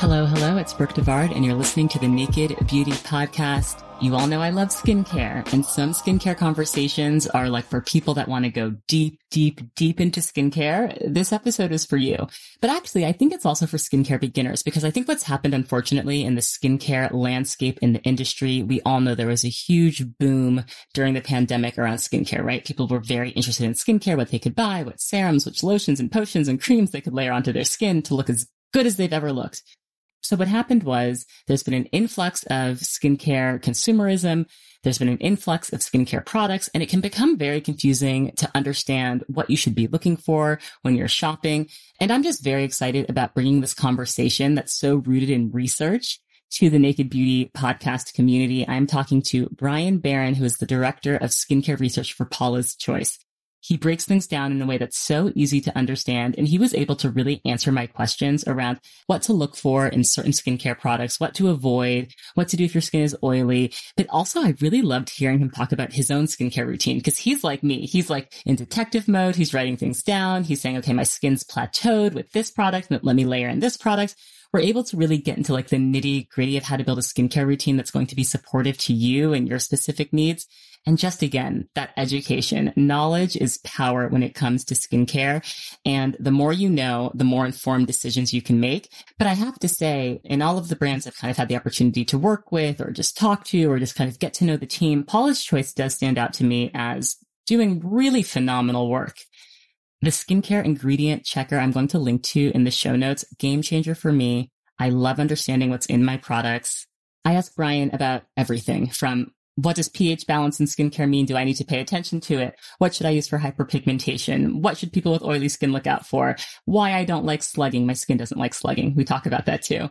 Hello, hello, it's Brooke Devard, and you're listening to the Naked Beauty Podcast. You all know I love skincare, and some skincare conversations are like for people that want to go deep, deep, deep into skincare. This episode is for you. But actually, I think it's also for skincare beginners because I think what's happened, unfortunately, in the skincare landscape in the industry, we all know there was a huge boom during the pandemic around skincare, right? People were very interested in skincare, what they could buy, what serums, which lotions and potions and creams they could layer onto their skin to look as good as they've ever looked. So what happened was there's been an influx of skincare consumerism. There's been an influx of skincare products and it can become very confusing to understand what you should be looking for when you're shopping. And I'm just very excited about bringing this conversation that's so rooted in research to the Naked Beauty podcast community. I'm talking to Bryan Barron, who is the director of skincare research for Paula's Choice. He breaks things down in a way that's so easy to understand. And he was able to really answer my questions around what to look for in certain skincare products, what to avoid, what to do if your skin is oily. But also I really loved hearing him talk about his own skincare routine because he's like me. He's like in detective mode. He's writing things down. He's saying, okay, my skin's plateaued with this product. Let me layer in this product we're able to really get into like the nitty gritty of how to build a skincare routine that's going to be supportive to you and your specific needs. And just again, that education, knowledge is power when it comes to skincare. And the more you know, the more informed decisions you can make. But I have to say, in all of the brands I've kind of had the opportunity to work with or just talk to or just kind of get to know the team, Paula's Choice does stand out to me as doing really phenomenal work. The skincare ingredient checker I'm going to link to in the show notes, game changer for me. I love understanding what's in my products. I asked Bryan about everything from what does pH balance in skincare mean? Do I need to pay attention to it? What should I use for hyperpigmentation? What should people with oily skin look out for? Why I don't like slugging. My skin doesn't like slugging. We talk about that too.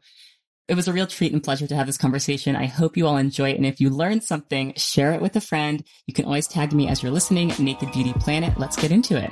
It was a real treat and pleasure to have this conversation. I hope you all enjoy it. And if you learned something, share it with a friend. You can always tag me as you're listening, Naked Beauty Planet. Let's get into it.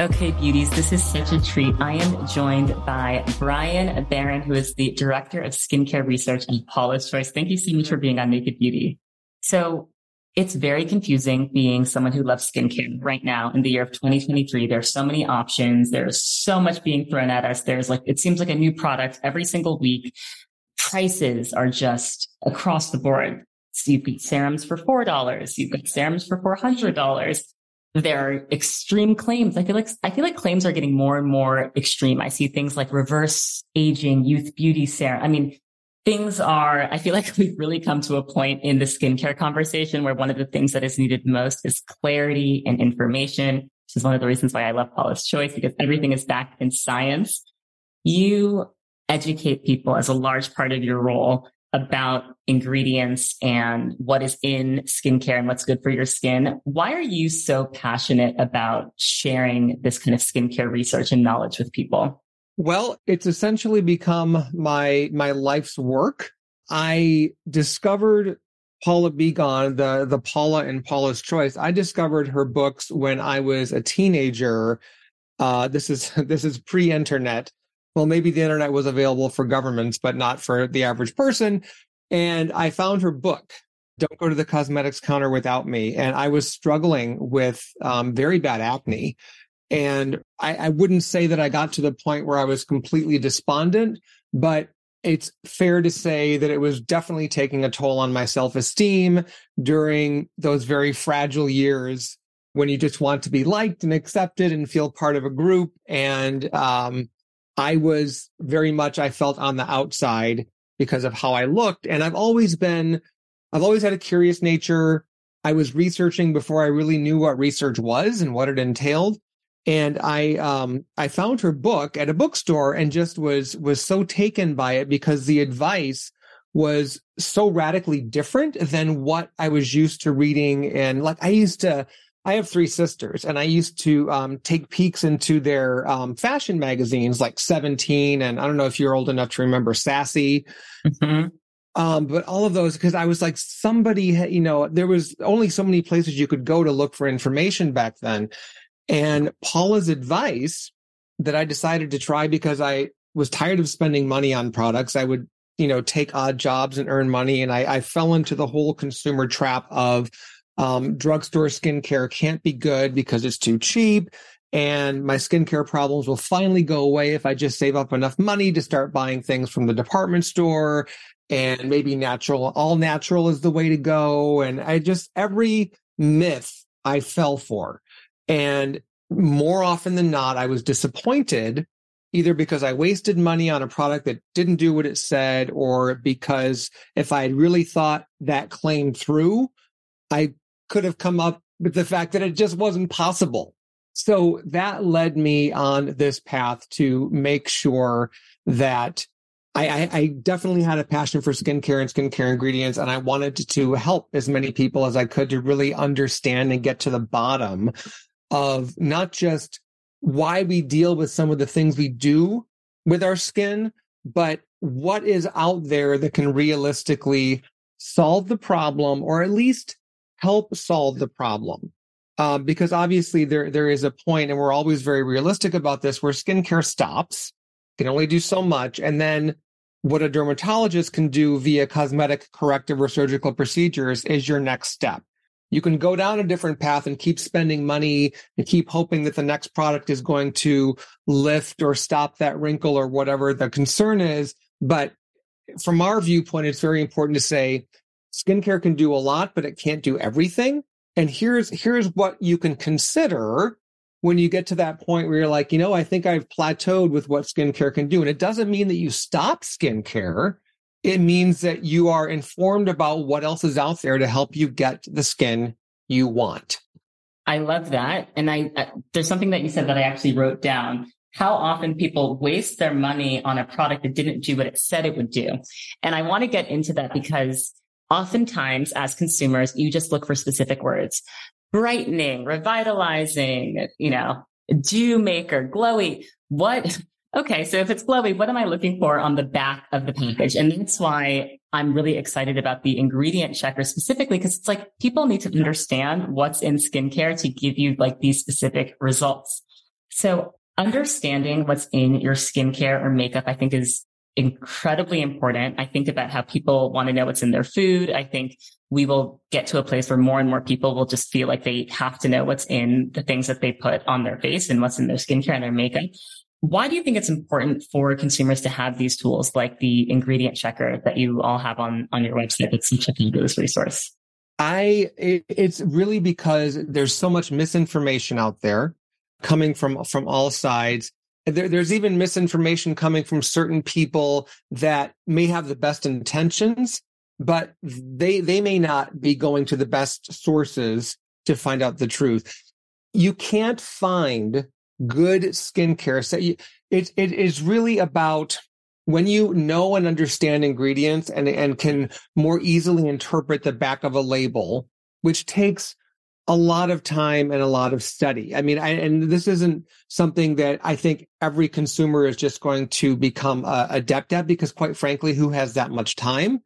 Okay, beauties, this is such a treat. I am joined by Bryan Barron, who is the Director of Skincare Research and Paula's Choice. Thank you so much for being on Naked Beauty. So it's very confusing being someone who loves skincare right now in the year of 2023. There's so many options. There's so much being thrown at us. There's like, it seems like a new product every single week. Prices are just across the board. So you've got serums for $4. You've got serums for $400 there are extreme claims. I feel like I feel like claims are getting more and more extreme. I see things like reverse aging, youth beauty serum. I mean, things are. I feel like we've really come to a point in the skincare conversation where one of the things that is needed most is clarity and information. Which is one of the reasons why I love Paula's Choice because everything is backed in science. You educate people as a large part of your role about ingredients and what is in skincare and what's good for your skin. Why are you so passionate about sharing this kind of skincare research and knowledge with people? Well, it's essentially become my my life's work. I discovered Paula Begoun, the the Paula and Paula's Choice. I discovered her books when I was a teenager. Uh, this is this is pre-internet, well, maybe the internet was available for governments, but not for the average person. And I found her book, Don't Go to the Cosmetics Counter Without Me. And I was struggling with um, very bad acne. And I, I wouldn't say that I got to the point where I was completely despondent, but it's fair to say that it was definitely taking a toll on my self esteem during those very fragile years when you just want to be liked and accepted and feel part of a group. And um, I was very much, I felt on the outside because of how I looked. And I've always been, I've always had a curious nature. I was researching before I really knew what research was and what it entailed and I um I found her book at a bookstore and just was was so taken by it because the advice was so radically different than what I was used to reading and like I used to I have three sisters and I used to um, take peeks into their um, fashion magazines like 17 and I don't know if you're old enough to remember Sassy. Mm-hmm. Um, but all of those, because I was like, somebody, you know, there was only so many places you could go to look for information back then. And Paula's advice that I decided to try because I was tired of spending money on products. I would, you know, take odd jobs and earn money. And I, I fell into the whole consumer trap of um, drugstore skincare can't be good because it's too cheap. And my skincare problems will finally go away if I just save up enough money to start buying things from the department store and maybe natural, all natural is the way to go. And I just, every myth I fell for. And more often than not, I was disappointed either because I wasted money on a product that didn't do what it said, or because if I had really thought that claim through, I could have come up with the fact that it just wasn't possible. So that led me on this path to make sure that I, I, definitely had a passion for skincare and skincare ingredients, and I wanted to help as many people as I could to really understand and get to the bottom of not just why we deal with some of the things we do with our skin, but what is out there that can realistically solve the problem or at least help solve the problem. Um, because obviously there there is a point, and we're always very realistic about this, where skincare stops, can only do so much, and then what a dermatologist can do via cosmetic corrective or surgical procedures is your next step. You can go down a different path and keep spending money and keep hoping that the next product is going to lift or stop that wrinkle or whatever the concern is. But from our viewpoint, it's very important to say skincare can do a lot, but it can't do everything. And here's, here's what you can consider when you get to that point where you're like, you know, I think I've plateaued with what skincare can do. And it doesn't mean that you stop skincare it means that you are informed about what else is out there to help you get the skin you want. I love that. And I, there's something that you said that I actually wrote down. How often people waste their money on a product that didn't do what it said it would do. And I want to get into that because oftentimes as consumers, you just look for specific words. Brightening, revitalizing, you know, dew maker, glowy. What, okay, so if it's glowy, what am I looking for on the back of the package? And that's why I'm really excited about the ingredient checker specifically, because it's like people need to understand what's in skincare to give you like these specific results. So understanding what's in your skincare or makeup, I think is incredibly important. I think about how people want to know what's in their food. I think we will get to a place where more and more people will just feel like they have to know what's in the things that they put on their face and what's in their skincare and their makeup. Why do you think it's important for consumers to have these tools like the ingredient checker that you all have on, on your website? That's such a fabulous resource. I, it, it's really because there's so much misinformation out there coming from, from all sides. There, there's even misinformation coming from certain people that may have the best intentions, but they, they may not be going to the best sources to find out the truth. You can't find good skincare. So you, it, it is really about when you know and understand ingredients and, and can more easily interpret the back of a label, which takes a lot of time and a lot of study. I mean, I, and this isn't something that I think every consumer is just going to become uh, adept at because quite frankly, who has that much time?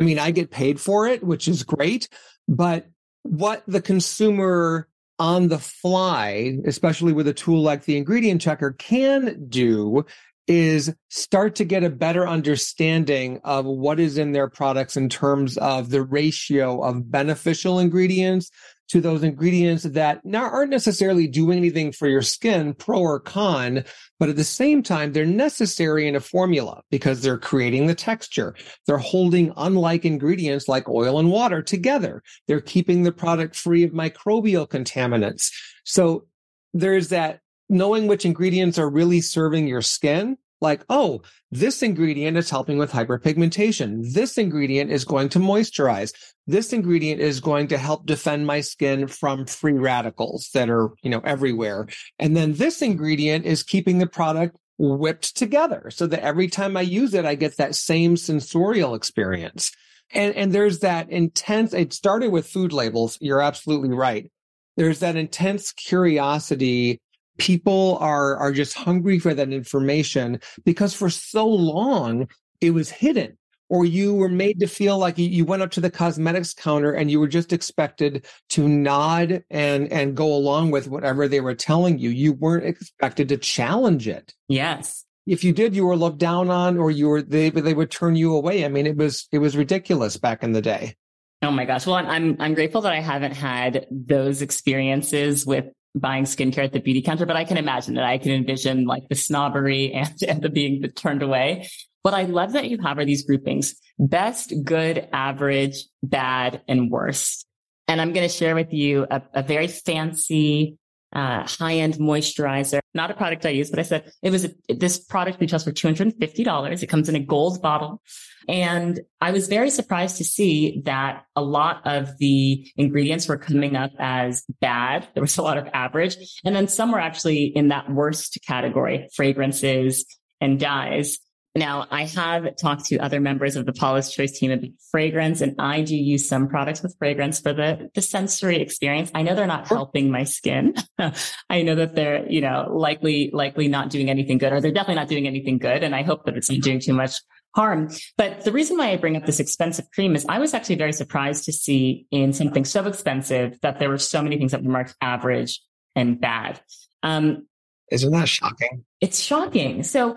I mean, I get paid for it, which is great, but what the consumer on the fly, especially with a tool like the ingredient checker can do is start to get a better understanding of what is in their products in terms of the ratio of beneficial ingredients to those ingredients that now aren't necessarily doing anything for your skin, pro or con, but at the same time, they're necessary in a formula because they're creating the texture. They're holding unlike ingredients like oil and water together. They're keeping the product free of microbial contaminants. So there's that knowing which ingredients are really serving your skin like, oh, this ingredient is helping with hyperpigmentation. This ingredient is going to moisturize. This ingredient is going to help defend my skin from free radicals that are, you know, everywhere. And then this ingredient is keeping the product whipped together so that every time I use it, I get that same sensorial experience. And, and there's that intense, it started with food labels. You're absolutely right. There's that intense curiosity people are are just hungry for that information because for so long it was hidden or you were mm-hmm. made to feel like you went up to the cosmetics counter and you were just expected to nod and and go along with whatever they were telling you. You weren't expected to challenge it. Yes. If you did you were looked down on or you were they they would turn you away. I mean it was it was ridiculous back in the day. Oh my gosh. Well, I'm I'm grateful that I haven't had those experiences with buying skincare at the beauty counter, but I can imagine that I can envision like the snobbery and, and the being turned away. What I love that you have are these groupings, best, good, average, bad, and worst. And I'm going to share with you a, a very fancy, uh, high end moisturizer, not a product I use, but I said it was a, this product retails for $250. It comes in a gold bottle. And I was very surprised to see that a lot of the ingredients were coming up as bad. There was a lot of average. And then some were actually in that worst category, fragrances and dyes. Now, I have talked to other members of the Paula's Choice team about fragrance, and I do use some products with fragrance for the, the sensory experience. I know they're not helping my skin. I know that they're, you know, likely, likely not doing anything good, or they're definitely not doing anything good. And I hope that it's not doing too much harm. But the reason why I bring up this expensive cream is I was actually very surprised to see in something so expensive that there were so many things that were marked average and bad. Um, Isn't that shocking? It's shocking. So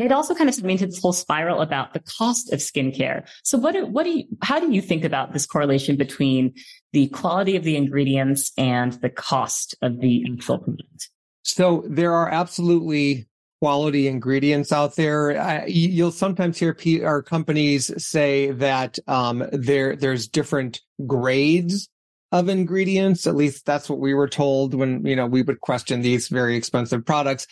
it also kind of sent me into this whole spiral about the cost of skincare. So what do, what do you, how do you think about this correlation between the quality of the ingredients and the cost of the actual product? So there are absolutely quality ingredients out there. I, you'll sometimes hear P, our companies say that um, there there's different grades of ingredients. At least that's what we were told when you know we would question these very expensive products.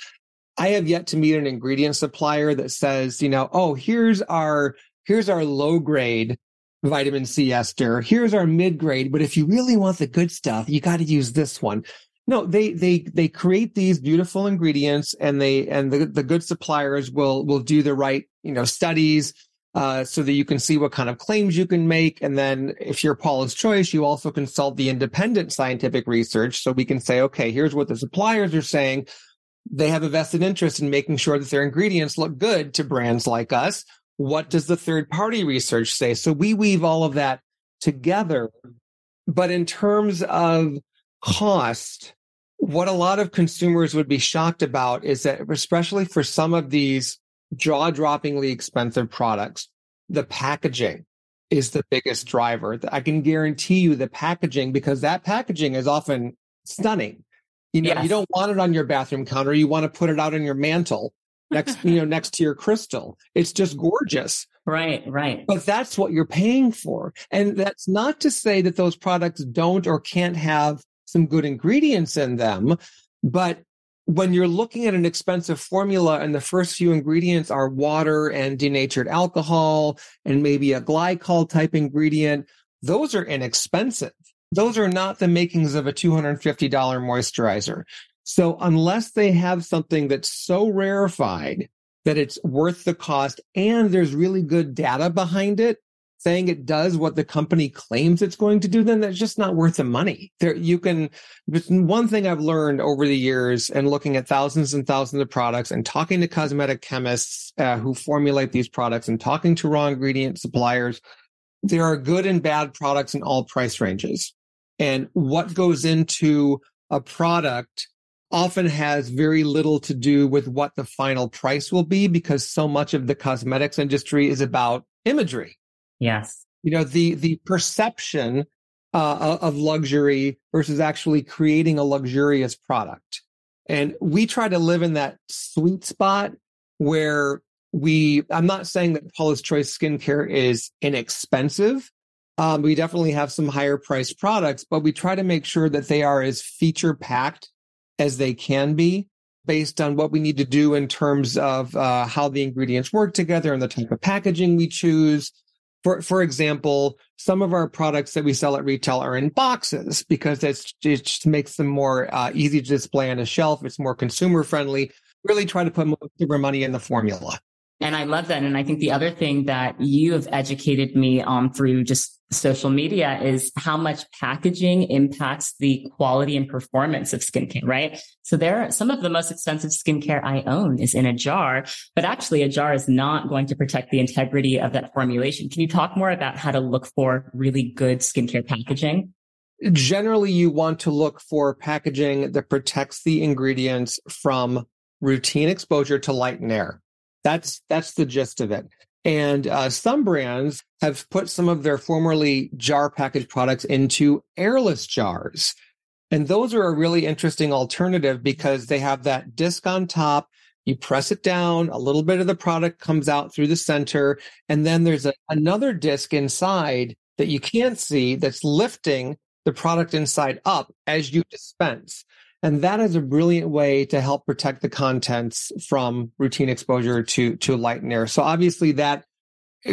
I have yet to meet an ingredient supplier that says, you know, oh, here's our here's our low grade vitamin C ester. Here's our mid grade, but if you really want the good stuff, you got to use this one. No, they they they create these beautiful ingredients, and they and the the good suppliers will will do the right you know studies uh, so that you can see what kind of claims you can make. And then if you're Paula's choice, you also consult the independent scientific research. So we can say, okay, here's what the suppliers are saying. They have a vested interest in making sure that their ingredients look good to brands like us. What does the third party research say? So we weave all of that together. But in terms of cost, what a lot of consumers would be shocked about is that, especially for some of these jaw droppingly expensive products, the packaging is the biggest driver. I can guarantee you the packaging because that packaging is often stunning. You know, yes. you don't want it on your bathroom counter. You want to put it out on your mantle next, you know, next to your crystal. It's just gorgeous. Right, right. But that's what you're paying for. And that's not to say that those products don't or can't have some good ingredients in them. But when you're looking at an expensive formula and the first few ingredients are water and denatured alcohol and maybe a glycol type ingredient, those are inexpensive. Those are not the makings of a $250 moisturizer. So unless they have something that's so rarefied that it's worth the cost and there's really good data behind it, saying it does what the company claims it's going to do, then that's just not worth the money. There, you can, one thing I've learned over the years and looking at thousands and thousands of products and talking to cosmetic chemists uh, who formulate these products and talking to raw ingredient suppliers, there are good and bad products in all price ranges. And what goes into a product often has very little to do with what the final price will be because so much of the cosmetics industry is about imagery Yes. You know, the the perception uh, of luxury versus actually creating a luxurious product. And we try to live in that sweet spot where we, I'm not saying that Paula's Choice skincare is inexpensive. Um, we definitely have some higher priced products, but we try to make sure that they are as feature packed as they can be based on what we need to do in terms of uh, how the ingredients work together and the type of packaging we choose. For, for example, some of our products that we sell at retail are in boxes because it's, it just makes them more uh, easy to display on a shelf. It's more consumer friendly. Really try to put most of our money in the formula. And I love that. And I think the other thing that you have educated me on through just social media is how much packaging impacts the quality and performance of skincare, right? So there are some of the most expensive skincare I own is in a jar, but actually a jar is not going to protect the integrity of that formulation. Can you talk more about how to look for really good skincare packaging? Generally, you want to look for packaging that protects the ingredients from routine exposure to light and air. That's that's the gist of it. And uh, some brands have put some of their formerly jar packaged products into airless jars. And those are a really interesting alternative because they have that disc on top. You press it down, a little bit of the product comes out through the center. And then there's a, another disc inside that you can't see that's lifting the product inside up as you dispense. And that is a brilliant way to help protect the contents from routine exposure to, to light and air. So obviously that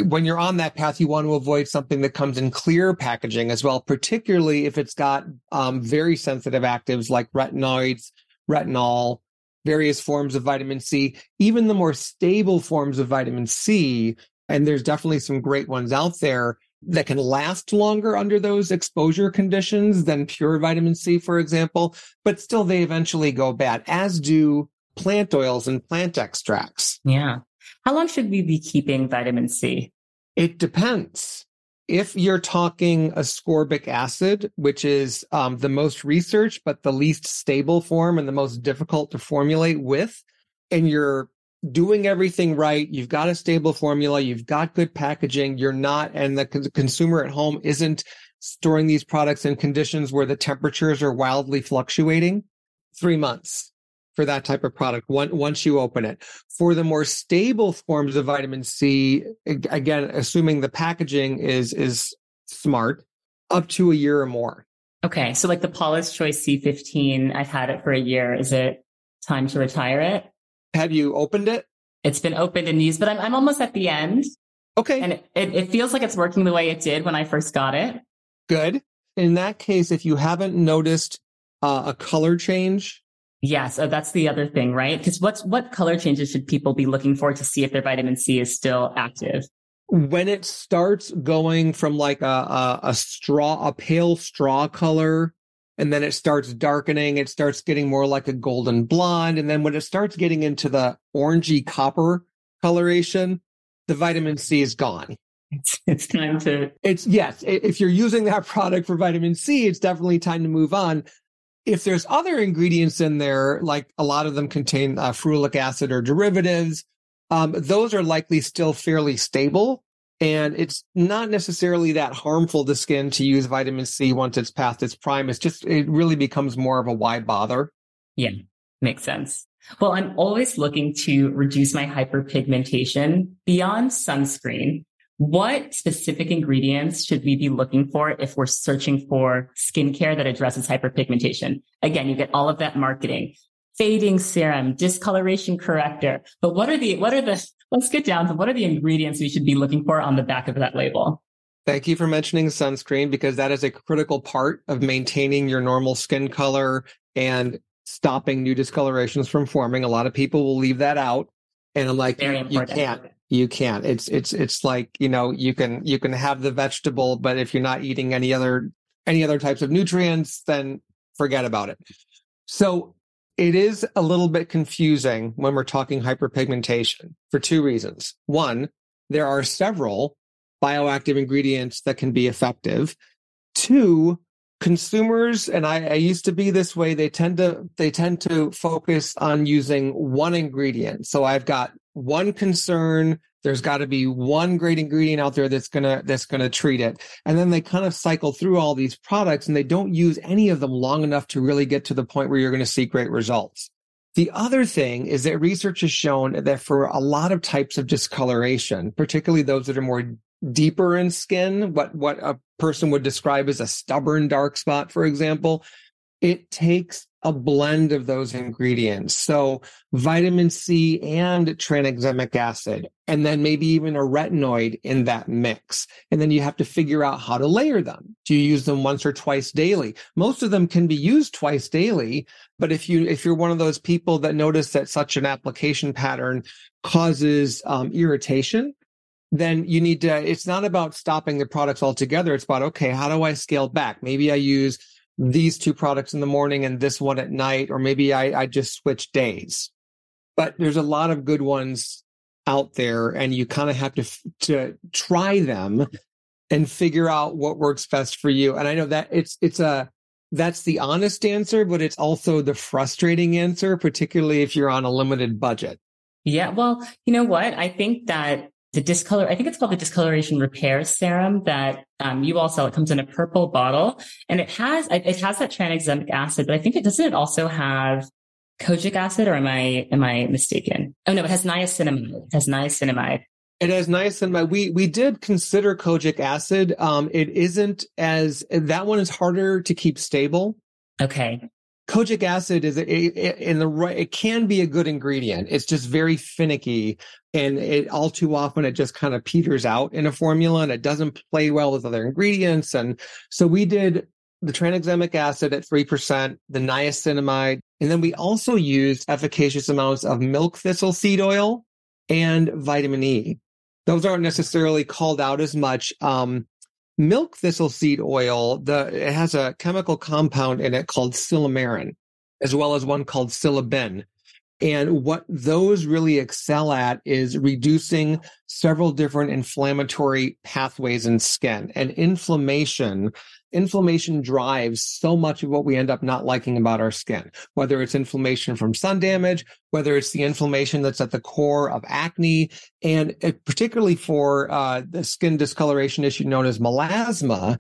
when you're on that path, you want to avoid something that comes in clear packaging as well, particularly if it's got um, very sensitive actives like retinoids, retinol, various forms of vitamin C, even the more stable forms of vitamin C. And there's definitely some great ones out there that can last longer under those exposure conditions than pure vitamin C, for example, but still they eventually go bad, as do plant oils and plant extracts. Yeah. How long should we be keeping vitamin C? It depends. If you're talking ascorbic acid, which is um, the most researched, but the least stable form and the most difficult to formulate with, and you're doing everything right. You've got a stable formula. You've got good packaging. You're not, and the consumer at home isn't storing these products in conditions where the temperatures are wildly fluctuating. Three months for that type of product once you open it. For the more stable forms of vitamin C, again, assuming the packaging is, is smart, up to a year or more. Okay. So like the Paula's Choice C15, I've had it for a year. Is it time to retire it? Have you opened it? It's been opened and used, but I'm, I'm almost at the end. Okay. And it, it, it feels like it's working the way it did when I first got it. Good. In that case, if you haven't noticed uh, a color change, Yes, uh, that's the other thing, right? Because what's what color changes should people be looking for to see if their vitamin C is still active? When it starts going from like a, a, a straw, a pale straw color and then it starts darkening. It starts getting more like a golden blonde. And then when it starts getting into the orangey copper coloration, the vitamin C is gone. It's, it's time to. It's yes. If you're using that product for vitamin C, it's definitely time to move on. If there's other ingredients in there, like a lot of them contain uh, ferulic acid or derivatives, um, those are likely still fairly stable. And it's not necessarily that harmful to skin to use vitamin C once it's past its prime. It's just, it really becomes more of a why bother. Yeah, makes sense. Well, I'm always looking to reduce my hyperpigmentation beyond sunscreen. What specific ingredients should we be looking for if we're searching for skincare that addresses hyperpigmentation? Again, you get all of that marketing, fading serum, discoloration corrector. But what are the, what are the, let's get down to what are the ingredients we should be looking for on the back of that label? Thank you for mentioning sunscreen because that is a critical part of maintaining your normal skin color and stopping new discolorations from forming. A lot of people will leave that out. And I'm like, you, you can't, you can't. It's, it's, it's like, you know, you can, you can have the vegetable, but if you're not eating any other, any other types of nutrients, then forget about it. So it is a little bit confusing when we're talking hyperpigmentation for two reasons. One, there are several bioactive ingredients that can be effective. Two, consumers, and I, I, used to be this way, they tend to they tend to focus on using one ingredient. So I've got one concern. There's got to be one great ingredient out there that's going to, that's to treat it. And then they kind of cycle through all these products and they don't use any of them long enough to really get to the point where you're going to see great results. The other thing is that research has shown that for a lot of types of discoloration, particularly those that are more deeper in skin, what, what a person would describe as a stubborn dark spot, for example, it takes a blend of those ingredients. So vitamin C and tranexamic acid, and then maybe even a retinoid in that mix. And then you have to figure out how to layer them. Do you use them once or twice daily? Most of them can be used twice daily. But if you, if you're one of those people that notice that such an application pattern causes um, irritation, then you need to, it's not about stopping the products altogether. It's about, okay, how do I scale back? Maybe I use these two products in the morning and this one at night, or maybe I, I just switch days. But there's a lot of good ones out there and you kind of have to, to try them and figure out what works best for you. And I know that it's, it's a, that's the honest answer, but it's also the frustrating answer, particularly if you're on a limited budget. Yeah. Well, you know what? I think that the discolor, I think it's called the discoloration repair serum that um, you all sell. It comes in a purple bottle and it has, it has that tranexamic acid, but I think it doesn't it also have kojic acid or am I, am I mistaken? Oh no, it has niacinamide. It has niacinamide. It has niacinamide. We, we did consider kojic acid. Um, it isn't as, that one is harder to keep stable. Okay kojic acid is in the right it can be a good ingredient. It's just very finicky and it all too often it just kind of peters out in a formula and it doesn't play well with other ingredients and so we did the tranexamic acid at 3% the niacinamide and then we also used efficacious amounts of milk thistle seed oil and vitamin e. Those aren't necessarily called out as much um, milk thistle seed oil, the it has a chemical compound in it called silymarin, as well as one called silibin. And what those really excel at is reducing several different inflammatory pathways in skin and inflammation inflammation drives so much of what we end up not liking about our skin, whether it's inflammation from sun damage, whether it's the inflammation that's at the core of acne, and particularly for uh, the skin discoloration issue known as melasma,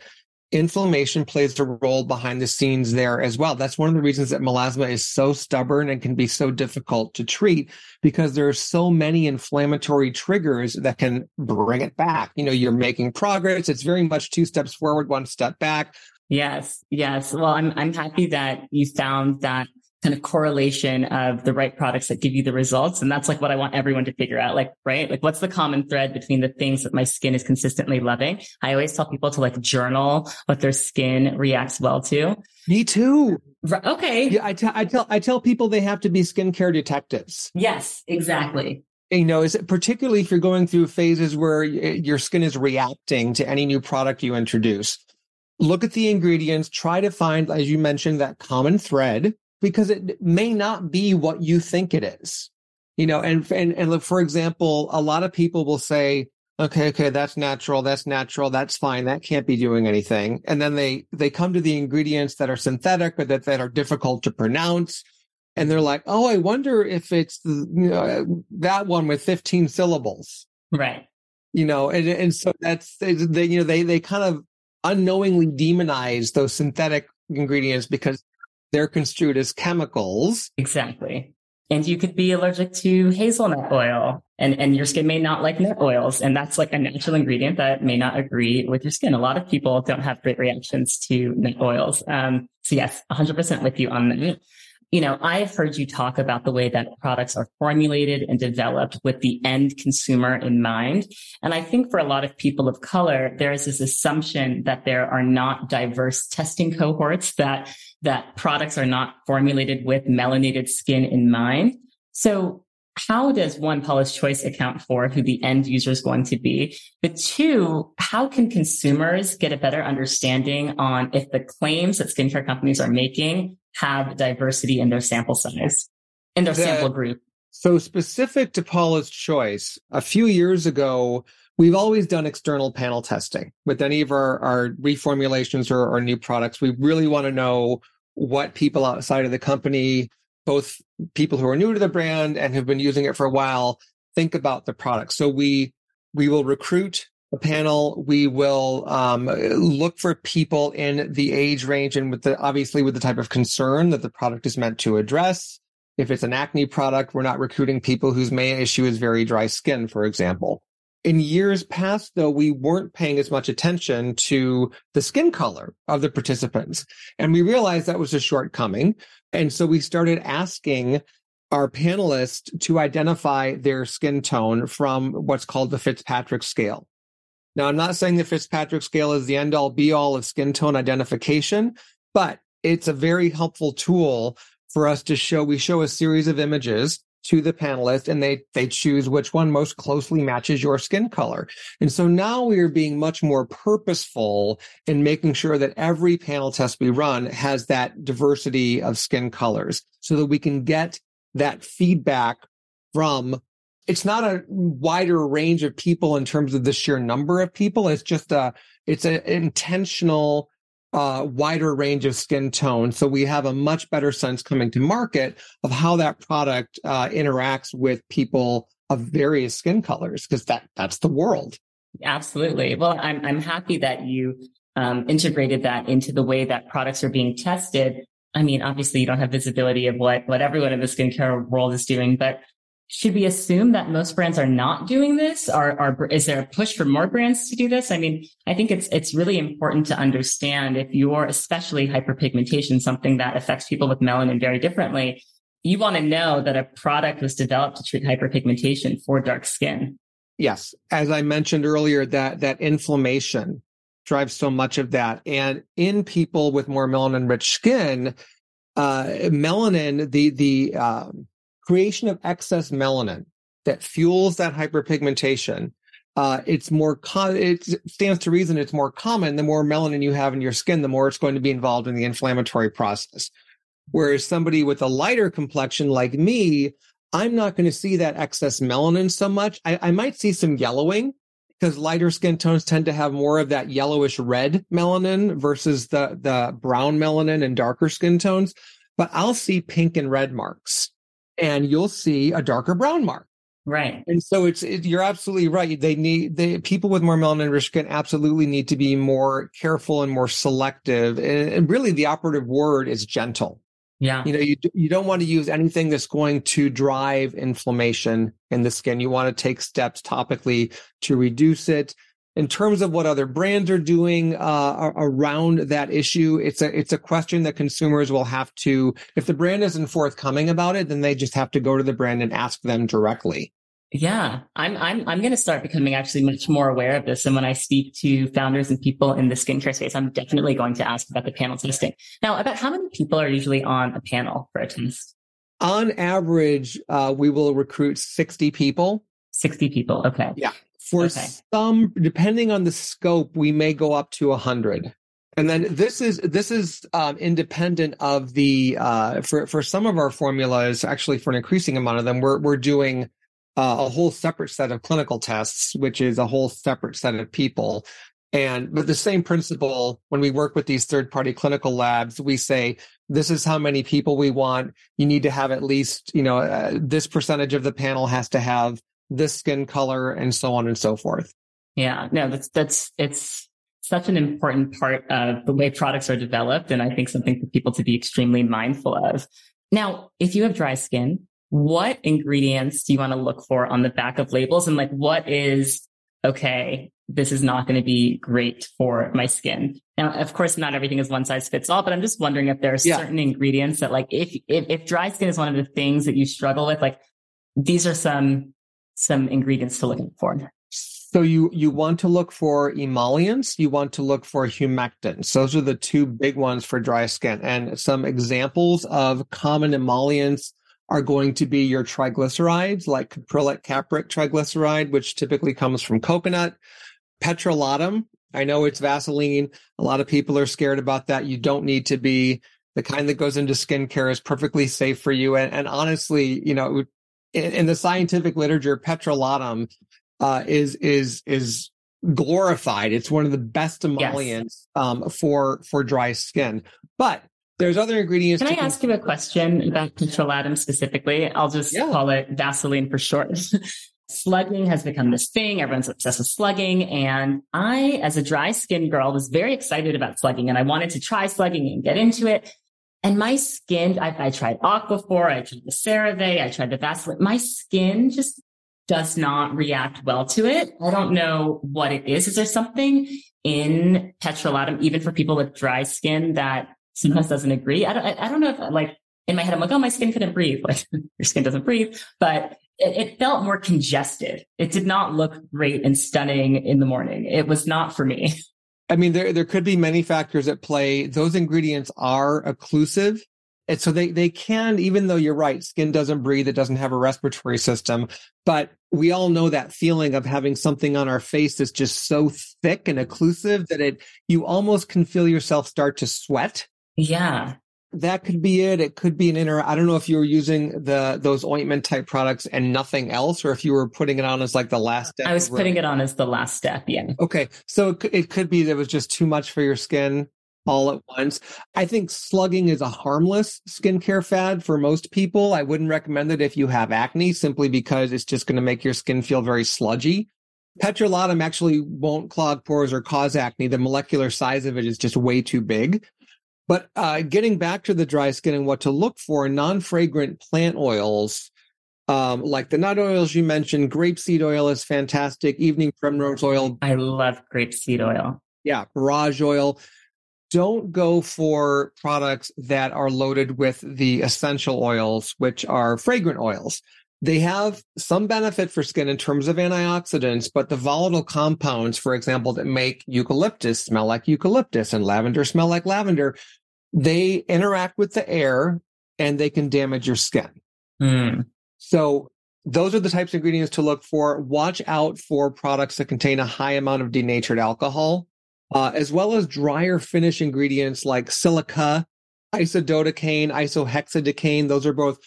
inflammation plays a role behind the scenes there as well. That's one of the reasons that melasma is so stubborn and can be so difficult to treat because there are so many inflammatory triggers that can bring it back. You know, you're making progress. It's very much two steps forward, one step back. Yes. Yes. Well, I'm, I'm happy that you found that kind of correlation of the right products that give you the results. And that's like what I want everyone to figure out. Like, right? Like what's the common thread between the things that my skin is consistently loving? I always tell people to like journal what their skin reacts well to. Me too. Okay. Yeah, I, t- I tell I tell people they have to be skincare detectives. Yes, exactly. You know, is it, particularly if you're going through phases where your skin is reacting to any new product you introduce. Look at the ingredients, try to find, as you mentioned, that common thread because it may not be what you think it is. You know, and and and look, for example, a lot of people will say, okay, okay, that's natural, that's natural, that's fine, that can't be doing anything. And then they they come to the ingredients that are synthetic or that, that are difficult to pronounce. And they're like, oh, I wonder if it's the, you know, that one with 15 syllables. Right. You know, and, and so that's, they, you know, they, they kind of unknowingly demonize those synthetic ingredients because they're construed as chemicals. Exactly. And you could be allergic to hazelnut oil and, and your skin may not like nut oils. And that's like a natural ingredient that may not agree with your skin. A lot of people don't have great reactions to nut oils. Um, so yes, 100% with you on that you know, I've heard you talk about the way that products are formulated and developed with the end consumer in mind. And I think for a lot of people of color, there is this assumption that there are not diverse testing cohorts, that, that products are not formulated with melanated skin in mind. So how does one Paula's choice account for who the end user is going to be? But two, how can consumers get a better understanding on if the claims that skincare companies are making have diversity in their sample size, in their the, sample group? So specific to Paula's choice, a few years ago, we've always done external panel testing with any of our, our reformulations or, or new products. We really want to know what people outside of the company both people who are new to the brand and have been using it for a while think about the product. So we we will recruit panel. We will um, look for people in the age range and with the obviously with the type of concern that the product is meant to address. If it's an acne product, we're not recruiting people whose main issue is very dry skin, for example. In years past, though, we weren't paying as much attention to the skin color of the participants. And we realized that was a shortcoming. And so we started asking our panelists to identify their skin tone from what's called the Fitzpatrick scale. Now, I'm not saying the Fitzpatrick scale is the end all be all of skin tone identification, but it's a very helpful tool for us to show. We show a series of images to the panelists and they they choose which one most closely matches your skin color. And so now we are being much more purposeful in making sure that every panel test we run has that diversity of skin colors so that we can get that feedback from it's not a wider range of people in terms of the sheer number of people. It's just a, it's an intentional uh, wider range of skin tone. So we have a much better sense coming to market of how that product uh, interacts with people of various skin colors, because that that's the world. Absolutely. Well, I'm I'm happy that you um, integrated that into the way that products are being tested. I mean, obviously, you don't have visibility of what what everyone in the skincare world is doing, but should we assume that most brands are not doing this? Are, are, is there a push for more brands to do this? I mean, I think it's, it's really important to understand if you're especially hyperpigmentation, something that affects people with melanin very differently. You want to know that a product was developed to treat hyperpigmentation for dark skin. Yes. As I mentioned earlier, that, that inflammation drives so much of that. And in people with more melanin rich skin, uh, melanin, the, the, um, creation of excess melanin that fuels that hyperpigmentation. Uh, it's more, it stands to reason it's more common. The more melanin you have in your skin, the more it's going to be involved in the inflammatory process. Whereas somebody with a lighter complexion like me, I'm not going to see that excess melanin so much. I, I might see some yellowing because lighter skin tones tend to have more of that yellowish red melanin versus the, the brown melanin and darker skin tones. But I'll see pink and red marks and you'll see a darker brown mark. Right. And so it's, it, you're absolutely right. They need, they, people with more melanin rich skin absolutely need to be more careful and more selective. And, and really the operative word is gentle. Yeah. You know, you, you don't want to use anything that's going to drive inflammation in the skin. You want to take steps topically to reduce it in terms of what other brands are doing uh, around that issue, it's a it's a question that consumers will have to. If the brand isn't forthcoming about it, then they just have to go to the brand and ask them directly. Yeah, I'm I'm I'm going to start becoming actually much more aware of this. And when I speak to founders and people in the skincare space, I'm definitely going to ask about the panel testing. Now, about how many people are usually on a panel for a test? On average, uh, we will recruit 60 people. 60 people. Okay. Yeah. For okay. some, depending on the scope, we may go up to a hundred. And then this is this is um, independent of the uh, for for some of our formulas. Actually, for an increasing amount of them, we're we're doing uh, a whole separate set of clinical tests, which is a whole separate set of people. And but the same principle when we work with these third party clinical labs, we say this is how many people we want. You need to have at least you know uh, this percentage of the panel has to have this skin color and so on and so forth. Yeah, no, that's, that's, it's such an important part of the way products are developed. And I think something for people to be extremely mindful of. Now, if you have dry skin, what ingredients do you want to look for on the back of labels? And like, what is, okay, this is not going to be great for my skin. Now, of course, not everything is one size fits all, but I'm just wondering if there are yeah. certain ingredients that like, if, if, if dry skin is one of the things that you struggle with, like these are some some ingredients to look for? So you you want to look for emollients, you want to look for humectants. Those are the two big ones for dry skin. And some examples of common emollients are going to be your triglycerides, like caprylic capric triglyceride, which typically comes from coconut. Petrolatum, I know it's Vaseline. A lot of people are scared about that. You don't need to be. The kind that goes into skincare is perfectly safe for you. And, and honestly, you know, in, in the scientific literature, petrolatum uh, is is is glorified. It's one of the best emollients yes. um, for for dry skin. But there's other ingredients. Can I ask you a question about petrolatum specifically? I'll just yeah. call it Vaseline for short. slugging has become this thing. Everyone's obsessed with slugging. And I, as a dry skin girl, was very excited about slugging and I wanted to try slugging and get into it. And my skin, I, I tried Aquaphor, I tried the CeraVe, I tried the Vaseline. My skin just does not react well to it. I don't know what it is. Is there something in petrolatum, even for people with dry skin that sometimes doesn't agree? I don't, I, I don't know if like in my head, I'm like, oh, my skin couldn't breathe. Like your skin doesn't breathe, but it, it felt more congested. It did not look great and stunning in the morning. It was not for me. I mean, there, there could be many factors at play. Those ingredients are occlusive. And so they, they can, even though you're right, skin doesn't breathe, it doesn't have a respiratory system. But we all know that feeling of having something on our face that's just so thick and occlusive that it, you almost can feel yourself start to sweat. Yeah that could be it. It could be an inner. I don't know if you were using the those ointment type products and nothing else, or if you were putting it on as like the last step. I was putting it on as the last step. Yeah. Okay, so it could, it could be that it was just too much for your skin all at once. I think slugging is a harmless skincare fad for most people. I wouldn't recommend it if you have acne, simply because it's just going to make your skin feel very sludgy. Petrolatum actually won't clog pores or cause acne. The molecular size of it is just way too big. But uh, getting back to the dry skin and what to look for, non-fragrant plant oils, um, like the nut oils you mentioned, grapeseed oil is fantastic. Evening primrose oil. I love grapeseed oil. Yeah, borage oil. Don't go for products that are loaded with the essential oils, which are fragrant oils. They have some benefit for skin in terms of antioxidants, but the volatile compounds, for example, that make eucalyptus smell like eucalyptus and lavender smell like lavender, they interact with the air and they can damage your skin. Mm. So those are the types of ingredients to look for. Watch out for products that contain a high amount of denatured alcohol, uh, as well as drier finish ingredients like silica, isododecane, isohexadecane. Those are both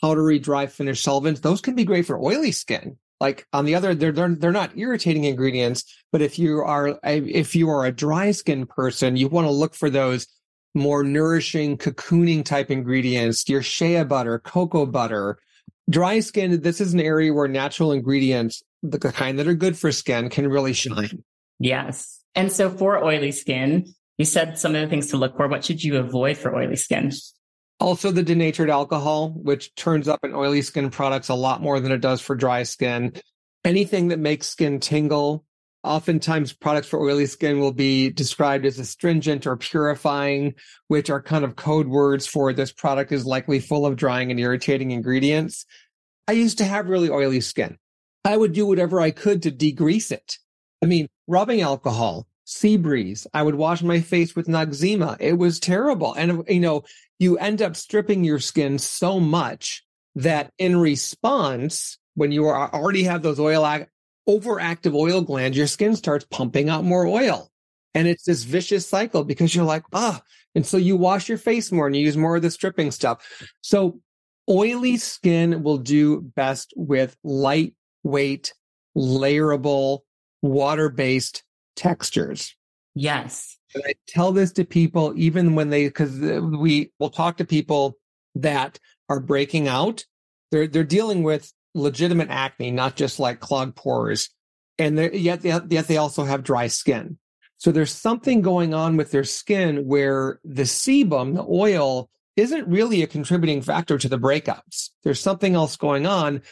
powdery dry finish solvents, those can be great for oily skin. Like on the other, they're, they're, they're not irritating ingredients, but if you are, if you are a dry skin person, you want to look for those more nourishing cocooning type ingredients, your shea butter, cocoa butter, dry skin. This is an area where natural ingredients, the kind that are good for skin can really shine. Yes. And so for oily skin, you said some of the things to look for. What should you avoid for oily skin? Also, the denatured alcohol, which turns up in oily skin products a lot more than it does for dry skin. Anything that makes skin tingle. Oftentimes, products for oily skin will be described as astringent or purifying, which are kind of code words for this product is likely full of drying and irritating ingredients. I used to have really oily skin. I would do whatever I could to degrease it. I mean, rubbing alcohol, sea breeze. I would wash my face with Noxzema. It was terrible. And, you know, you end up stripping your skin so much that in response, when you are already have those oil, overactive oil glands, your skin starts pumping out more oil. And it's this vicious cycle because you're like, ah, and so you wash your face more and you use more of the stripping stuff. So oily skin will do best with lightweight, layerable, water-based textures. Yes. And I tell this to people even when they, because we will talk to people that are breaking out. They're they're dealing with legitimate acne, not just like clogged pores, and yet yet they also have dry skin. So there's something going on with their skin where the sebum, the oil, isn't really a contributing factor to the breakouts. There's something else going on.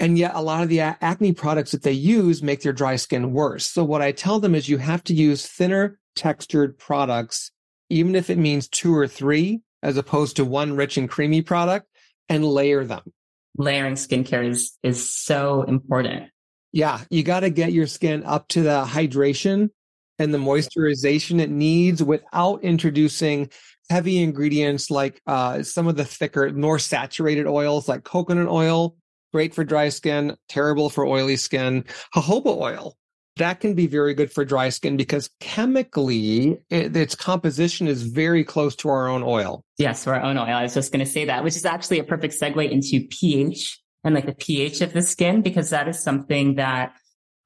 And yet a lot of the acne products that they use make their dry skin worse. So what I tell them is you have to use thinner textured products, even if it means two or three, as opposed to one rich and creamy product and layer them. Layering skincare is, is so important. Yeah. You got to get your skin up to the hydration and the moisturization it needs without introducing heavy ingredients like uh, some of the thicker, more saturated oils like coconut oil, great for dry skin, terrible for oily skin. Jojoba oil, that can be very good for dry skin because chemically it, its composition is very close to our own oil. Yes, our own oil. I was just going to say that, which is actually a perfect segue into pH and like the pH of the skin, because that is something that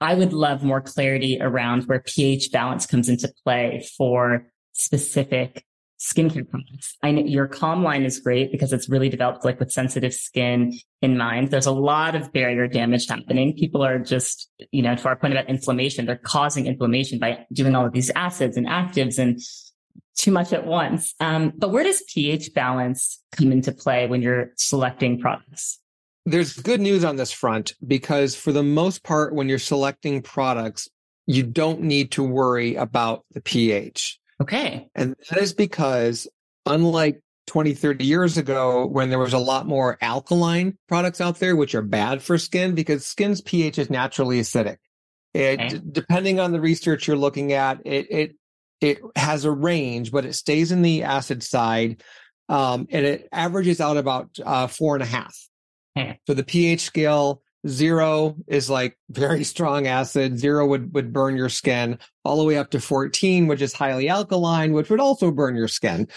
I would love more clarity around where pH balance comes into play for specific skincare products. I know your calm line is great because it's really developed like with sensitive skin in mind. There's a lot of barrier damage happening. People are just, you know, to our point about inflammation, they're causing inflammation by doing all of these acids and actives and too much at once. Um, but where does pH balance come into play when you're selecting products? There's good news on this front because for the most part, when you're selecting products, you don't need to worry about the pH. Okay. And that is because unlike 20, 30 years ago, when there was a lot more alkaline products out there, which are bad for skin because skin's pH is naturally acidic. It, okay. depending on the research you're looking at, it, it, it has a range, but it stays in the acid side. Um, and it averages out about uh, four and a half. Okay. So the pH scale Zero is like very strong acid. Zero would, would burn your skin all the way up to 14, which is highly alkaline, which would also burn your skin.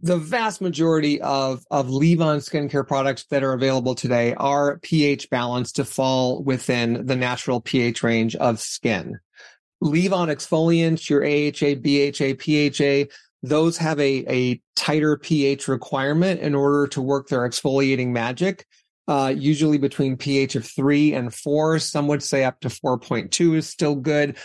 The vast majority of, of leave-on skincare products that are available today are pH balanced to fall within the natural pH range of skin. Leave-on exfoliants, your AHA, BHA, PHA, those have a, a tighter pH requirement in order to work their exfoliating magic uh, usually between pH of three and four. Some would say up to 4.2 is still good.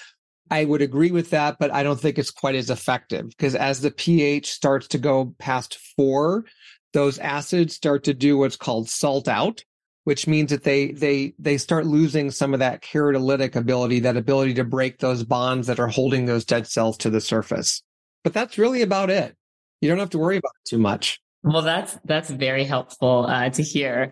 I would agree with that, but I don't think it's quite as effective because as the pH starts to go past four, those acids start to do what's called salt out, which means that they they they start losing some of that keratolytic ability, that ability to break those bonds that are holding those dead cells to the surface. But that's really about it. You don't have to worry about it too much. Well, that's that's very helpful uh, to hear.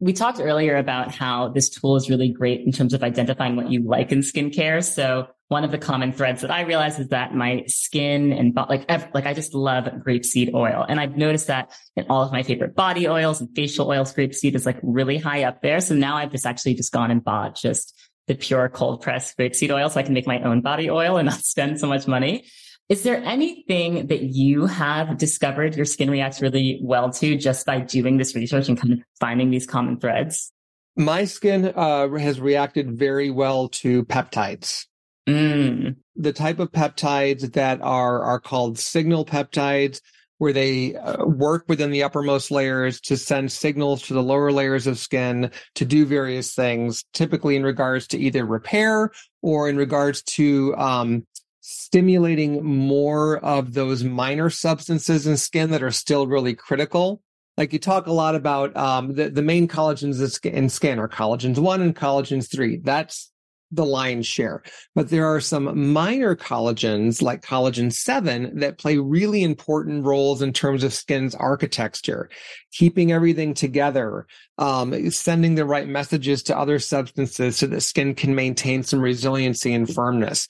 We talked earlier about how this tool is really great in terms of identifying what you like in skincare. So one of the common threads that I realize is that my skin and like, like I just love grapeseed oil. And I've noticed that in all of my favorite body oils and facial oils, grapeseed is like really high up there. So now I've just actually just gone and bought just the pure cold pressed grapeseed oil so I can make my own body oil and not spend so much money. Is there anything that you have discovered your skin reacts really well to just by doing this research and kind of finding these common threads? My skin uh, has reacted very well to peptides. Mm. The type of peptides that are are called signal peptides, where they uh, work within the uppermost layers to send signals to the lower layers of skin to do various things, typically in regards to either repair or in regards to um, stimulating more of those minor substances in skin that are still really critical. Like you talk a lot about um, the, the main collagens in skin are collagens one and collagens three. That's the lion's share. But there are some minor collagens like collagen 7 that play really important roles in terms of skin's architecture, keeping everything together, um, sending the right messages to other substances so that skin can maintain some resiliency and firmness.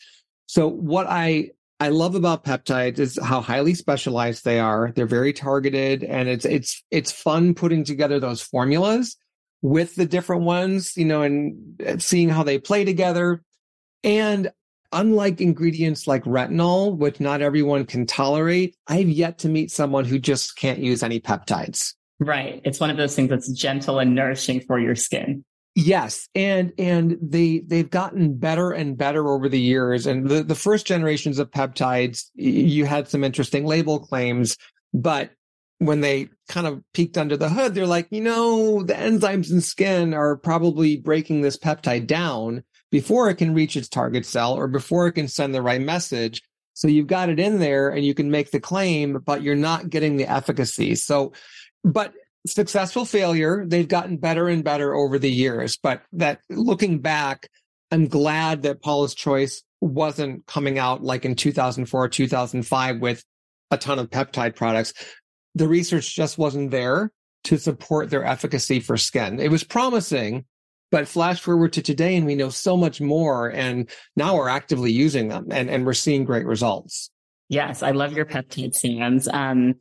So what I I love about peptides is how highly specialized they are. They're very targeted and it's it's it's fun putting together those formulas with the different ones, you know, and uh, seeing how they play together. And unlike ingredients like retinol, which not everyone can tolerate, I've yet to meet someone who just can't use any peptides. Right. It's one of those things that's gentle and nourishing for your skin. Yes, and and they they've gotten better and better over the years. And the the first generations of peptides, you had some interesting label claims, but when they kind of peeked under the hood, they're like, you know, the enzymes in skin are probably breaking this peptide down before it can reach its target cell or before it can send the right message. So you've got it in there and you can make the claim, but you're not getting the efficacy. So, but successful failure. They've gotten better and better over the years, but that looking back, I'm glad that Paula's Choice wasn't coming out like in 2004 2005 with a ton of peptide products. The research just wasn't there to support their efficacy for skin. It was promising, but flash forward to today and we know so much more. And now we're actively using them and, and we're seeing great results. Yes, I love your peptide Sam's. Um,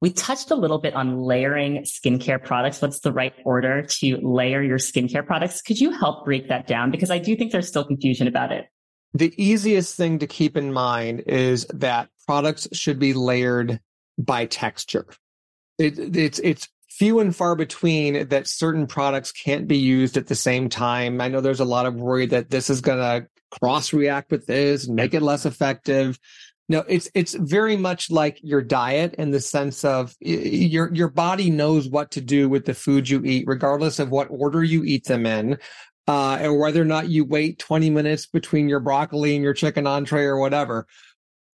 we touched a little bit on layering skincare products. What's the right order to layer your skincare products? Could you help break that down? Because I do think there's still confusion about it. The easiest thing to keep in mind is that products should be layered by texture. It, it's, it's few and far between that certain products can't be used at the same time. I know there's a lot of worry that this is going to cross react with this make it less effective. No, it's it's very much like your diet in the sense of your your body knows what to do with the food you eat, regardless of what order you eat them in, uh, and whether or not you wait 20 minutes between your broccoli and your chicken entree or whatever.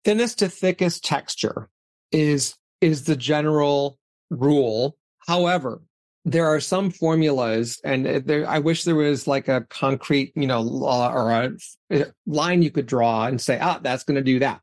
Thinnest to thickest texture is is the general rule. However, there are some formulas, and there, I wish there was like a concrete, you know, law or a, a line you could draw and say, ah, that's going to do that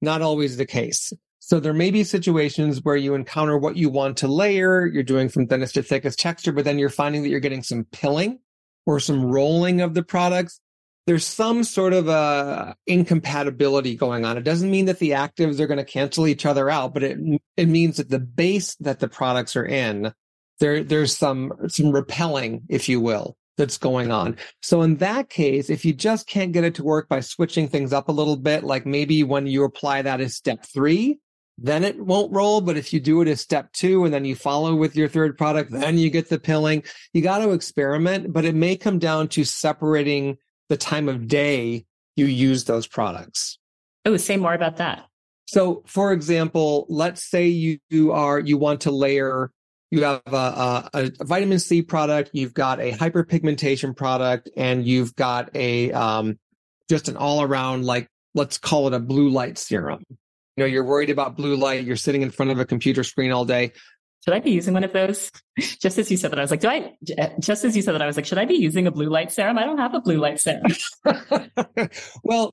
not always the case. So there may be situations where you encounter what you want to layer, you're doing from thinnest to thickest texture, but then you're finding that you're getting some pilling or some rolling of the products. There's some sort of a incompatibility going on. It doesn't mean that the actives are going to cancel each other out, but it it means that the base that the products are in, there there's some some repelling, if you will that's going on. So in that case, if you just can't get it to work by switching things up a little bit, like maybe when you apply that as step three, then it won't roll. But if you do it as step two and then you follow with your third product, then you get the pilling. You got to experiment, but it may come down to separating the time of day you use those products. Oh, say more about that. So, for example, let's say you are you want to layer you have a, a, a, vitamin C product, you've got a hyperpigmentation product, and you've got a um, just an all around like let's call it a blue light serum. You know, you're worried about blue light. You're sitting in front of a computer screen all day. Should I be using one of those? Just as you said that, I was like, do I? Just as you said that, I was like, should I be using a blue light serum? I don't have a blue light serum. well,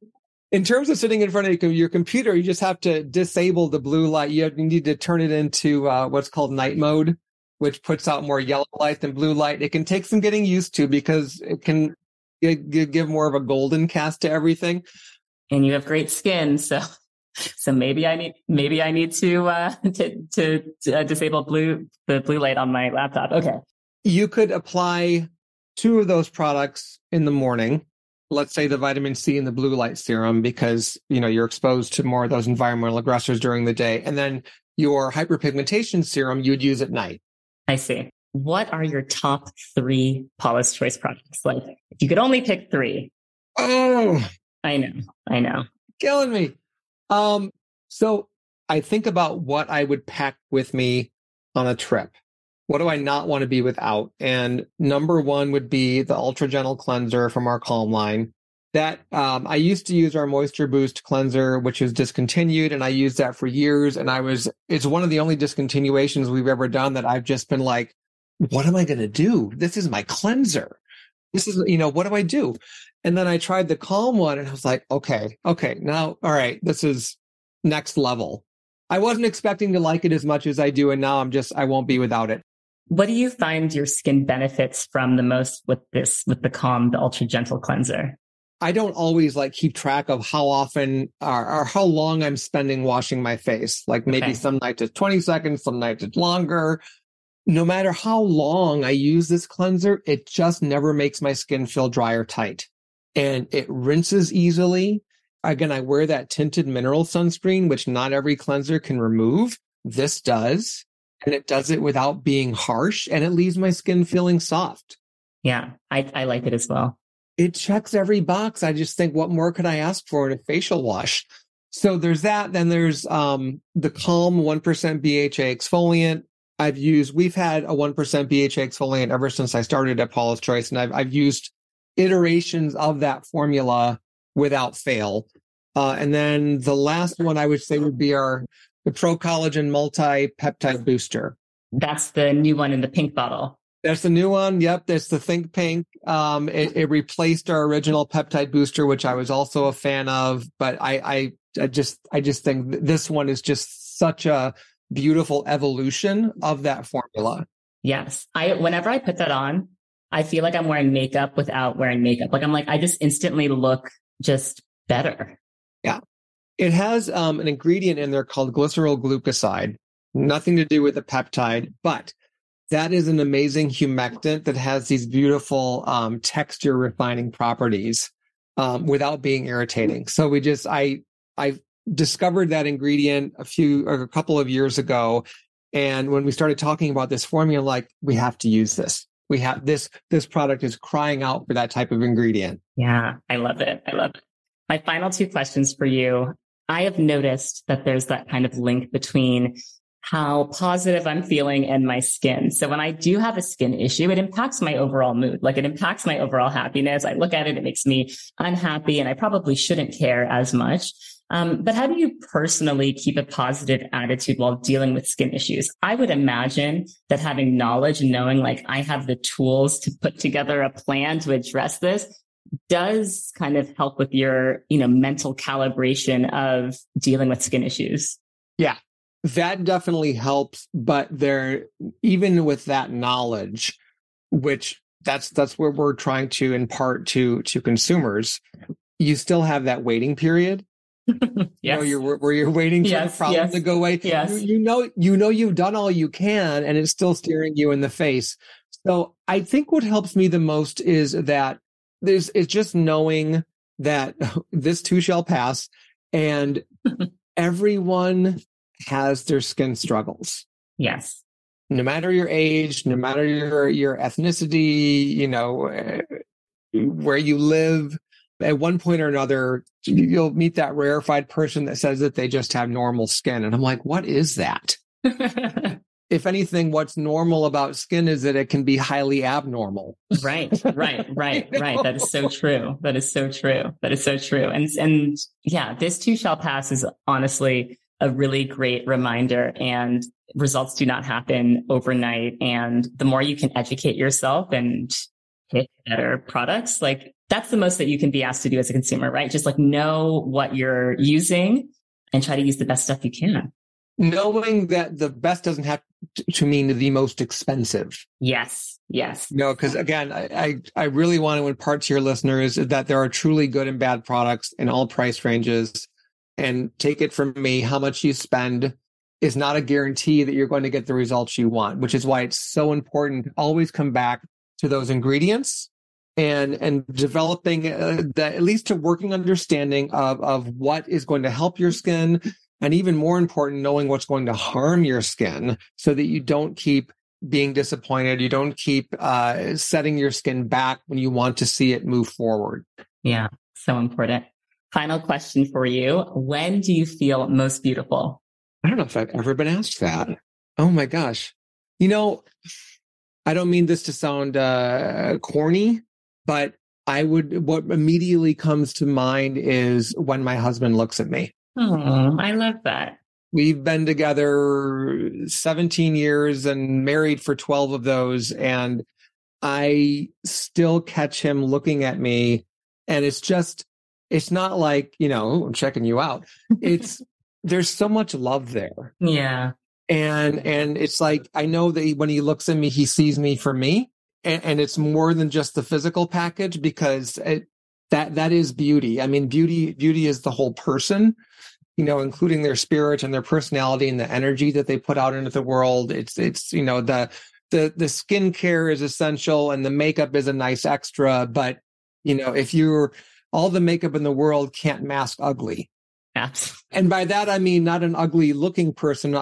in terms of sitting in front of your computer, you just have to disable the blue light. You need to turn it into uh, what's called night mode which puts out more yellow light than blue light. It can take some getting used to because it can give more of a golden cast to everything. And you have great skin, so so maybe I need maybe I need to uh, to, to, to uh, disable blue the blue light on my laptop. Okay. You could apply two of those products in the morning. Let's say the vitamin C and the blue light serum because you know you're exposed to more of those environmental aggressors during the day, and then your hyperpigmentation serum you would use at night. I see. What are your top three Paula's Choice products? Like, if you could only pick three. Oh, I know. I know. Killing me. Um, so I think about what I would pack with me on a trip. What do I not want to be without? And number one would be the Ultra Gentle Cleanser from our Calm line. That um, I used to use our Moisture Boost cleanser, which is discontinued, and I used that for years. And I was, it's one of the only discontinuations we've ever done that I've just been like, what am I going to do? This is my cleanser. This is, you know, what do I do? And then I tried the Calm one, and I was like, okay, okay, now, all right, this is next level. I wasn't expecting to like it as much as I do, and now I'm just, I won't be without it. What do you find your skin benefits from the most with this, with the Calm, the Ultra Gentle Cleanser? I don't always like keep track of how often or, or how long I'm spending washing my face. Like maybe okay. some nights it's 20 seconds, some nights it's longer. No matter how long I use this cleanser, it just never makes my skin feel dry or tight. And it rinses easily. Again, I wear that tinted mineral sunscreen, which not every cleanser can remove. This does. And it does it without being harsh and it leaves my skin feeling soft. Yeah, I, I like it as well it checks every box. I just think, what more could I ask for in a facial wash? So there's that. Then there's um, the Calm 1% BHA exfoliant. I've used, we've had a 1% BHA exfoliant ever since I started at Paula's Choice, and I've, I've used iterations of that formula without fail. Uh, and then the last one I would say would be our the Pro Collagen Multi Peptide Booster. That's the new one in the pink bottle. There's the new one. Yep, that's the Think Pink. Um, it, it, replaced our original peptide booster, which I was also a fan of. But I, I, I just, I just think this one is just such a beautiful evolution of that formula. Yes, I. Whenever I put that on, I feel like I'm wearing makeup without wearing makeup. Like I'm like I just instantly look just better. Yeah, it has um, an ingredient in there called glyceryl glucoside. Nothing to do with the peptide, but that is an amazing humectant that has these beautiful um, texture refining properties um, without being irritating. So we just I I discovered that ingredient a few a couple of years ago, and when we started talking about this formula, like we have to use this. We have this this product is crying out for that type of ingredient. Yeah, I love it. I love it. My final two questions for you I have noticed that there's that kind of link between how positive I'm feeling and my skin. So when I do have a skin issue, it impacts my overall mood. Like it impacts my overall happiness. I look at it, it makes me unhappy and I probably shouldn't care as much. Um, but how do you personally keep a positive attitude while dealing with skin issues? I would imagine that having knowledge and knowing like I have the tools to put together a plan to address this does kind of help with your, you know, mental calibration of dealing with skin issues. Yeah, that definitely helps but there even with that knowledge which that's that's where we're trying to impart to to consumers you still have that waiting period yes. you know you're where you're waiting for yes, the problem yes, to go away yes. You, you know you know you've done all you can and it's still staring you in the face so i think what helps me the most is that there's it's just knowing that this too shall pass and everyone has their skin struggles. Yes. No matter your age, no matter your your ethnicity, you know, uh, where you live, at one point or another, you'll meet that rarefied person that says that they just have normal skin. And I'm like, what is that? if anything, what's normal about skin is that it can be highly abnormal. Right, right, right, right. That is so true. That is so true. That is so true. And and yeah, this too shall pass is honestly a really great reminder and results do not happen overnight. And the more you can educate yourself and pick better products, like that's the most that you can be asked to do as a consumer, right? Just like know what you're using and try to use the best stuff you can. Knowing that the best doesn't have to mean the most expensive. Yes. Yes. No, because again, I, I, I really want to impart to your listeners that there are truly good and bad products in all price ranges and take it from me, how much you spend is not a guarantee that you're going to get the results you want, which is why it's so important to always come back to those ingredients and and developing uh, the, at least a working understanding of of what is going to help your skin and even more important knowing what's going to harm your skin so that you don't keep being disappointed. You don't keep uh, setting your skin back when you want to see it move forward. Yeah so important Final question for you. When do you feel most beautiful? I don't know if I've ever been asked that. Oh my gosh. You know, I don't mean this to sound uh, corny, but I would, what immediately comes to mind is when my husband looks at me. Oh, I love that. We've been together 17 years and married for 12 of those. And I still catch him looking at me. And it's just, it's not like, you know, I'm checking you out. It's, there's so much love there. Yeah. And, and it's like, I know that when he looks at me, he sees me for me. And, and it's more than just the physical package because it, that, that is beauty. I mean, beauty, beauty is the whole person, you know, including their spirit and their personality and the energy that they put out into the world. It's, it's, you know, the, the, the skincare is essential and the makeup is a nice extra. But, you know, if you're, all the makeup in the world can't mask ugly. Absolutely. And by that, I mean not an ugly looking person,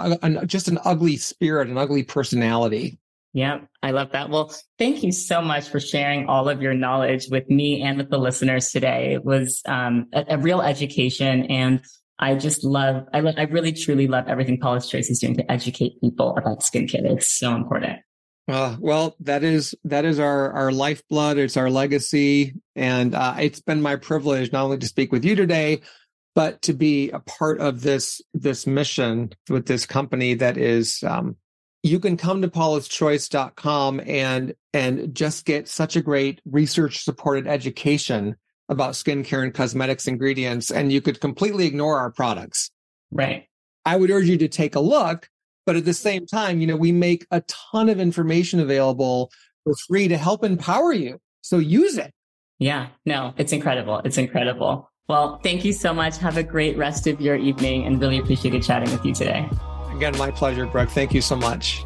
just an ugly spirit, an ugly personality. Yeah, I love that. Well, thank you so much for sharing all of your knowledge with me and with the listeners today. It was um, a, a, real education, and I just love, I, love, I really truly love everything Paula's Choice is doing to educate people about skincare. It's so important. Uh, well, that is that is our our lifeblood. It's our legacy, and uh, it's been my privilege not only to speak with you today, but to be a part of this this mission with this company that is. Um, you can come to paulaschoice.com and and just get such a great research supported education about skincare and cosmetics ingredients, and you could completely ignore our products. Right. I would urge you to take a look but at the same time, you know, we make a ton of information available for free to help empower you. So use it. Yeah, no, it's incredible. It's incredible. Well, thank you so much. Have a great rest of your evening and really appreciated chatting with you today. Again, my pleasure, Brooke. Thank you so much.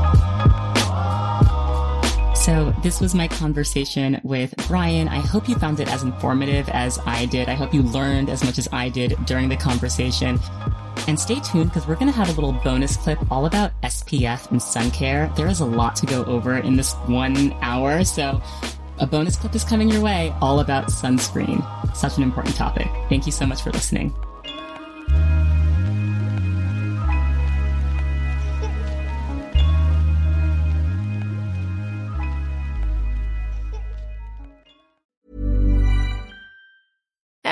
So, this was my conversation with Bryan. I hope you found it as informative as I did. I hope you learned as much as I did during the conversation. And stay tuned because we're going to have a little bonus clip all about SPF and sun care. There is a lot to go over in this one hour. So, a bonus clip is coming your way all about sunscreen. Such an important topic. Thank you so much for listening.